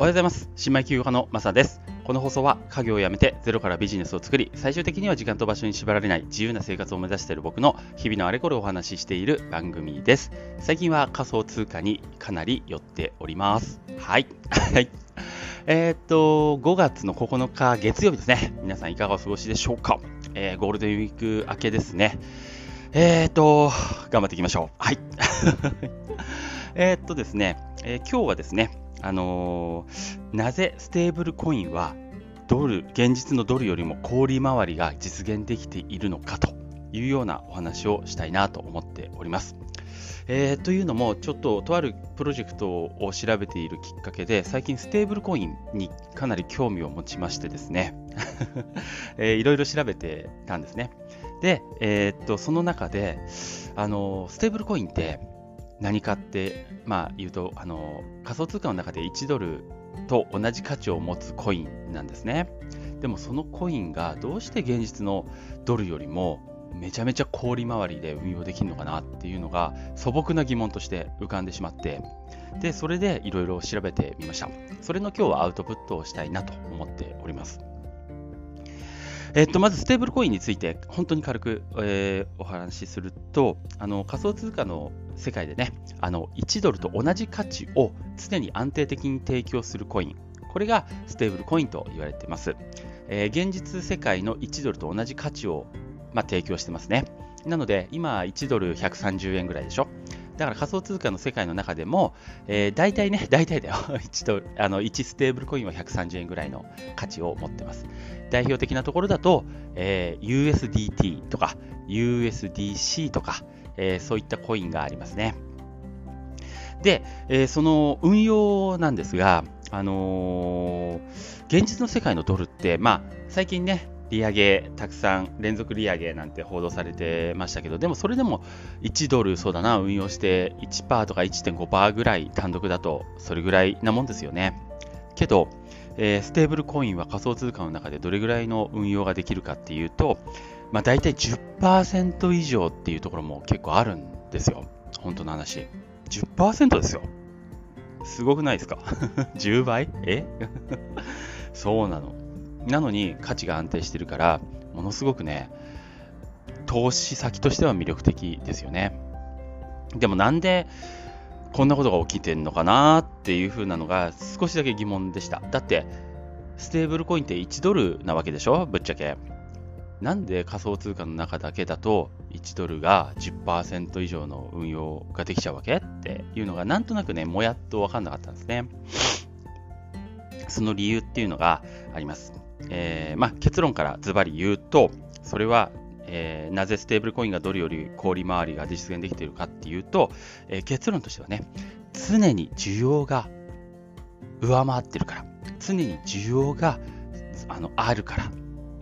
おはようございます。新米企業家のマサです。この放送は家業を辞めてゼロからビジネスを作り、最終的には時間と場所に縛られない自由な生活を目指している僕の日々のあれこれをお話ししている番組です。最近は仮想通貨にかなり寄っております。はい。え、っと、5月の9日月曜日ですね。皆さんいかがお過ごしでしょうか、えー、ゴールデンウィーク明けですね。えー、っと、頑張っていきましょう。はい。えっとですね、え今日はですね、あのー、なぜステーブルコインはドル、現実のドルよりも氷回りが実現できているのかというようなお話をしたいなと思っております。えー、というのも、ちょっととあるプロジェクトを調べているきっかけで、最近ステーブルコインにかなり興味を持ちましてですね、えー、いろいろ調べてたんですね。で、えー、っと、その中で、あの、ステーブルコインって何かって、まあ、言うとあの仮想通貨の中で1ドルと同じ価値を持つコインなんですね。でもそのコインがどうして現実のドルよりもめちゃめちゃ氷回りで運用できるのかなっていうのが素朴な疑問として浮かんでしまって。でそれでいろいろ調べてみました。それの今日はアウトプットをしたいなと思っております。えっと、まずステーブルコインについて本当に軽く、えー、お話しするとあの仮想通貨の世界でねあの1ドルと同じ価値を常に安定的に提供するコイン。これがステーブルコインと言われています、えー、現実世界の1ドルと同じ価値を、まあ、提供してますね。なので今1ドル130円ぐらいでしょ。だから仮想通貨の世界の中でも、えー、大体ね、大体だよ 1ドあの1ステーブルコインは130円ぐらいの価値を持ってます。代表的なところだと、えー、USDT とか USDC とか、えー、そういったコインがありますね。で、えー、その運用なんですが、あのー、現実の世界のドルって、まあ、最近ね、利上げ、たくさん連続利上げなんて報道されてましたけど、でもそれでも1ドル、そうだな、運用して1%とか1.5%ぐらい単独だと、それぐらいなもんですよね。けど、えー、ステーブルコインは仮想通貨の中でどれぐらいの運用ができるかっていうと、まあ、大体10%以上っていうところも結構あるんですよ。本当の話。10%ですよ。すごくないですか ?10 倍？え？そうなの。なのに価値が安定してるから、ものすごくね、投資先としては魅力的ですよね。でもなんでこんなことが起きてんのかなっていう風なのが少しだけ疑問でした。だって、ステーブルコインって1ドルなわけでしょ？ぶっちゃけ。なんで仮想通貨の中だけだと1ドルが10%以上の運用ができちゃうわけっていうのがなんとなくね、もやっとわかんなかったんですね。その理由っていうのがあります。えー、まあ、結論からズバリ言うと、それはえー、なぜステーブルコインがドルより氷回りが実現できているかっていうと、えー、結論としてはね、常に需要が上回ってるから、常に需要があのあるから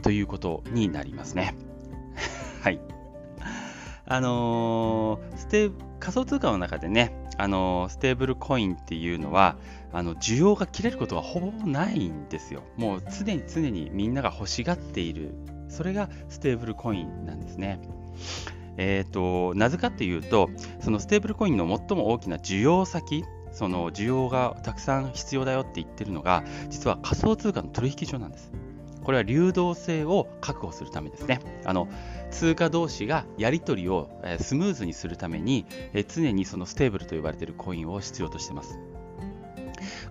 ということになりますね。はい。あのー、ステ仮想通貨の中でね、あのステーブルコインっていうのはあの需要が切れることはほぼないんですよ。もう常に常にみんなが欲しがっているそれがステーブルコインなんですね。えーと、なぜかっていうと、そのステーブルコインの最も大きな需要先、その需要がたくさん必要だよって言ってるのが、実は仮想通貨の取引所なんです。これは流動性を確保するためですね。あの通貨同士がやり取りをスムーズにするために、常にそのステーブルと呼ばれているコインを必要としています。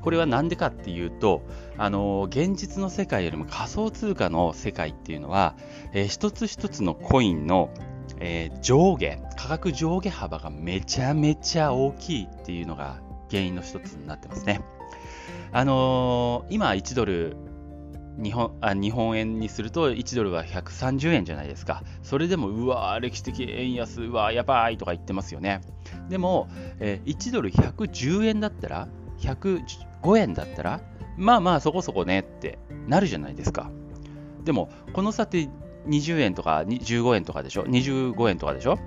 これは何でかっていうと、あの現実の世界よりも仮想通貨の世界っていうのは、えー、一つ一つのコインの、え、上下、価格上下幅がめちゃめちゃ大きいっていうのが原因の一つになってますね。あの、今1ドル日本あ日本円にすると1ドルは130円じゃないですか。それでも、うわー、歴史的円安、うわー、やばいとか言ってますよね。でも、えー、1ドル110円だったら、105円だったら、まあまあそこそこねってなるじゃないですか。でも、この差って20円とか15円とかでしょ ?25 円とかでしょ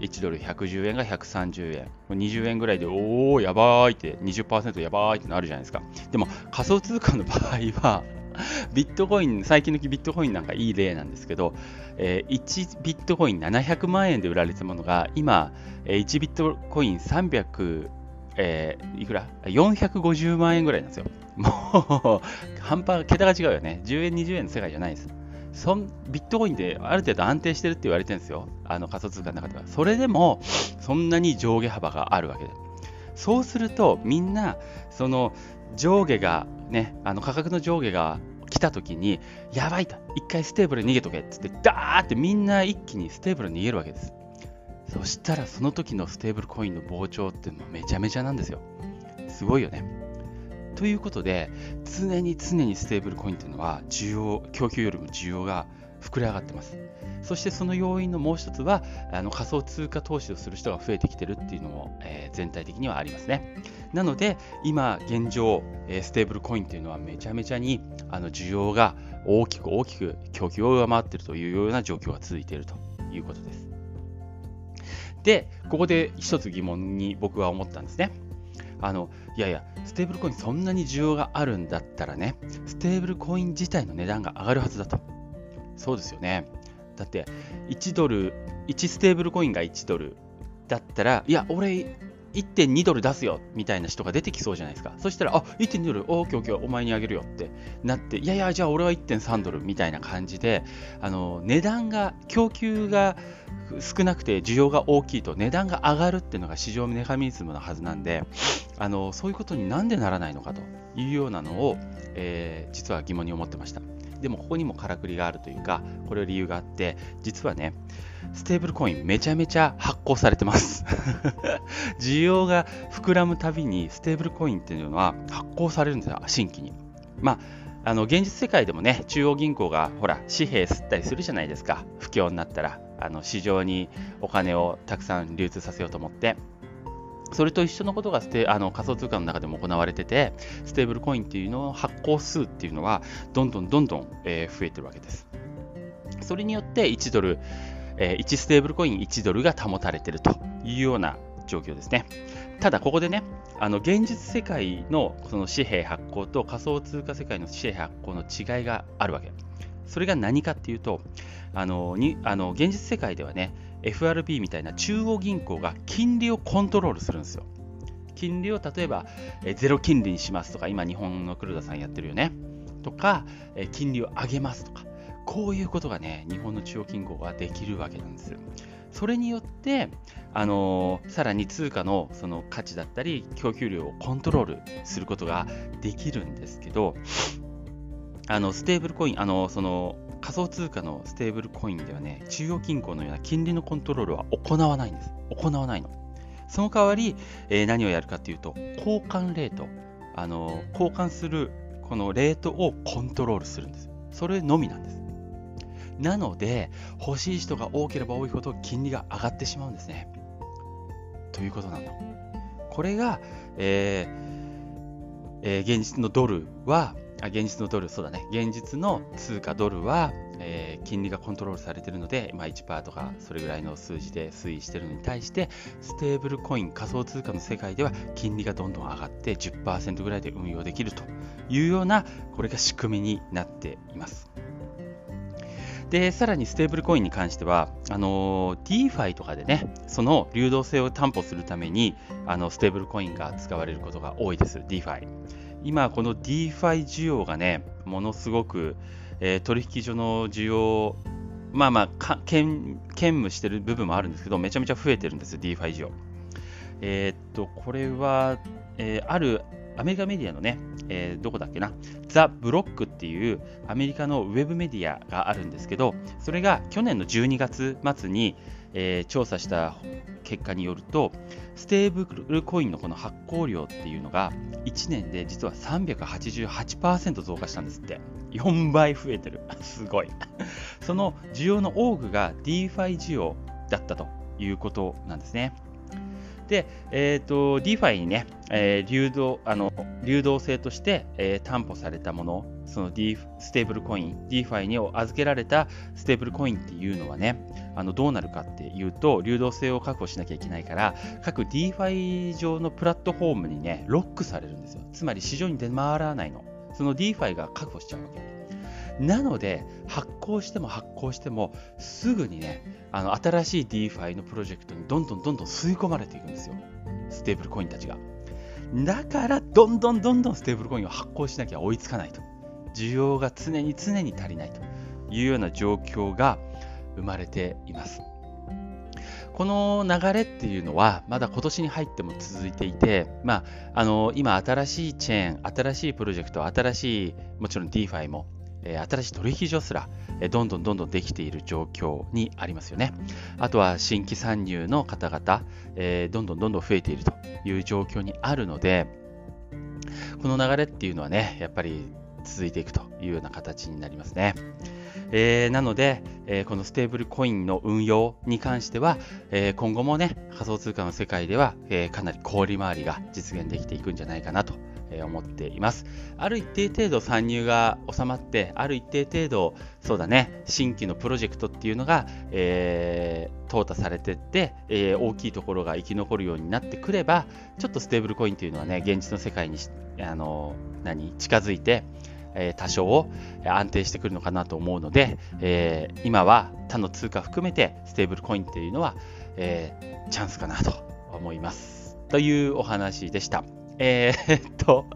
?1 ドル110円が130円。20円ぐらいで、おお、やばいって、20%やばいってなるじゃないですか。でも、仮想通貨の場合は、ビットコイン、最近のビットコインなんかいい例なんですけど、えー、1ビットコイン700万円で売られたものが、今、1ビットコイン300えー、いくら ?450 万円ぐらいなんですよ。もう、半端、桁が違うよね。10円、20円の世界じゃないです。そんビットコインである程度安定してるって言われてるんですよ。あの仮想通貨の中では。それでも、そんなに上下幅があるわけで。そうすると、みんな、その上下が、ね、あの価格の上下が来た時に、やばいと、一回ステーブル逃げとけっつって、ダーってみんな一気にステーブル逃げるわけです。そしたらその時のステーブルコインの膨張っていうのはめちゃめちゃなんですよ。すごいよね。ということで、常に常にステーブルコインっていうのは需要、供給よりも需要が膨れ上がってます。そしてその要因のもう一つは、あの仮想通貨投資をする人が増えてきてるっていうのも、えー、全体的にはありますね。なので、今現状、え、ステーブルコインっていうのはめちゃめちゃにあの需要が大きく大きく供給を上回っているというような状況が続いているということです。で、ここで一つ疑問に僕は思ったんですね。あの、いやいや、ステーブルコインそんなに需要があるんだったらね、ステーブルコイン自体の値段が上がるはずだと。そうですよね。だって、1ドル、1ステーブルコインが1ドルだったら、いや、俺、1.2ドル出すよみたいな人が出てきそうじゃないですか。そしたら、あ、1.2ドル、オーケーオーケー、お前にあげるよってなって、いやいや、じゃあ俺は1.3ドルみたいな感じで、あの値段が、供給が少なくて需要が大きいと値段が上がるっていうのが市場メカニズムのはずなんで、あのそういうことになんでならないのかというようなのを、えー、実は疑問に思ってました。でもここにもからくりがあるというか、これは理由があって、実はね、ステーブルコインめちゃめちゃ発行されてます。需要が膨らむたびにステーブルコインっていうのは発行されるんですよ、新規に。まああの現実世界でもね、中央銀行がほら紙幣吸ったりするじゃないですか、不況になったら、あの市場にお金をたくさん流通させようと思って。それと一緒のことがステあの仮想通貨の中でも行われてて、ステーブルコインっていうのの発行数っていうのは、どんどんどんどん、えー、増えてるわけです。それによって1ドル、えー、1ステーブルコイン1ドルが保たれてるというような状況ですね。ただ、ここでね、あの現実世界のその紙幣発行と仮想通貨世界の紙幣発行の違いがあるわけ。それが何かっていうと、あのにあの現実世界ではね、FRB みたいな中央銀行が金利をコントロールするんですよ。金利を例えば、えゼロ金利にしますとか、今日本の黒田さんやってるよね。とか、え金利を上げますとか、こういうことがね、日本の中央銀行ができるわけなんです。それによって、あのー、さらに通貨のその価値だったり、供給量をコントロールすることができるんですけど、あのステーブルコイン、あのその仮想通貨のステーブルコインではね、中央銀行のような金利のコントロールは行わないんです。行わないの。その代わり、えー、何をやるかというと、交換レート、あの交換するこのレートをコントロールするんです。それのみなんです。なので、欲しい人が多ければ多いほど金利が上がってしまうんですね。ということなの。これが、えーえー、現実のドルは、あ現実のドル、そうだね、現実の通貨ドルは、えー、金利がコントロールされているので、まあ、1%とかそれぐらいの数字で推移しているのに対して、ステーブルコイン、仮想通貨の世界では金利がどんどん上がって10%ぐらいで運用できるというような、これが仕組みになっています。で、さらにステーブルコインに関しては、あの DeFi とかでね、その流動性を担保するために、あのステーブルコインが使われることが多いです、DeFi。今、この DeFi 需要がね、ものすごく、えー、取引所の需要、まあまあ兼、務してる部分もあるんですけど、めちゃめちゃ増えてるんですよ、DeFi 需要。えー、っと、これは、えー、あるアメリカメディアのね、えー、どこだっけな、ザ・ブロックっていうアメリカのウェブメディアがあるんですけど、それが去年の12月末に、えー、調査した結果によると、ステーブルコインのこの発行量っていうのが1年で実は388%増加したんですって。4倍増えてる。すごい。その需要の多くが DeFi 需要だったということなんですね。で、えーと、DeFi にね、えー、流動あの流動性として、えー、担保されたもの、その、D、ステーブルコイン、DeFi に預けられたステーブルコインっていうのはね、あのどうなるかっていうと、流動性を確保しなきゃいけないから、各 DeFi 上のプラットフォームにね、ロックされるんですよ。つまり市場に出回らないの。その DeFi が確保しちゃうわけ。なので、発行しても発行しても、すぐにね、あの新しい DeFi のプロジェクトにどんどんどんどん吸い込まれていくんですよ。ステーブルコインたちが。だからどんどんどんどんステーブルコインを発行しなきゃ追いつかないと需要が常に常に足りないというような状況が生まれていますこの流れっていうのはまだ今年に入っても続いていて、まあ、あの今新しいチェーン新しいプロジェクト新しいもちろん DeFi も新しい取引所すらどんどんどんどんできている状況にありますよね。あとは新規参入の方々、どんどんどんどん増えているという状況にあるので、この流れっていうのはね、やっぱり続いていくというような形になりますね。えー、なので、えー、このステーブルコインの運用に関しては、えー、今後もね、仮想通貨の世界では、えかなり小売回りが実現できていくんじゃないかなと思っています。ある一定程度参入が収まって、ある一定程度、そうだね、新規のプロジェクトっていうのが、えー、淘汰されてって、えー、大きいところが生き残るようになってくれば、ちょっとステーブルコインっていうのはね、現実の世界にあの何近づいて、え多少安定してくるのかなと思うので、えー、今は他の通貨含めてステーブルコインっていうのは、えー、チャンスかなと思います。というお話でした。えー、っと、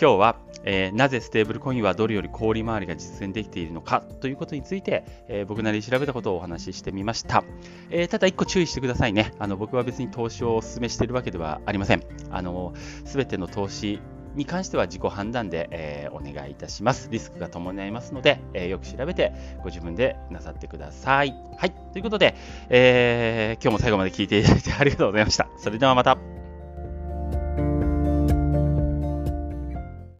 今日は、えー、なぜステーブルコインはドルより小売回りが実現できているのかということについて、えー、僕なりに調べたことをお話ししてみました。えー、ただ一個注意してくださいね。あの僕は別に投資をお勧めしているわけではありません。あの、すべての投資に関しては自己判断で、え、お願いいたします。リスクが伴いますので、え、よく調べてご自分でなさってください。はい。ということで、え、今日も最後まで聞いていただいてありがとうございました。それではまた。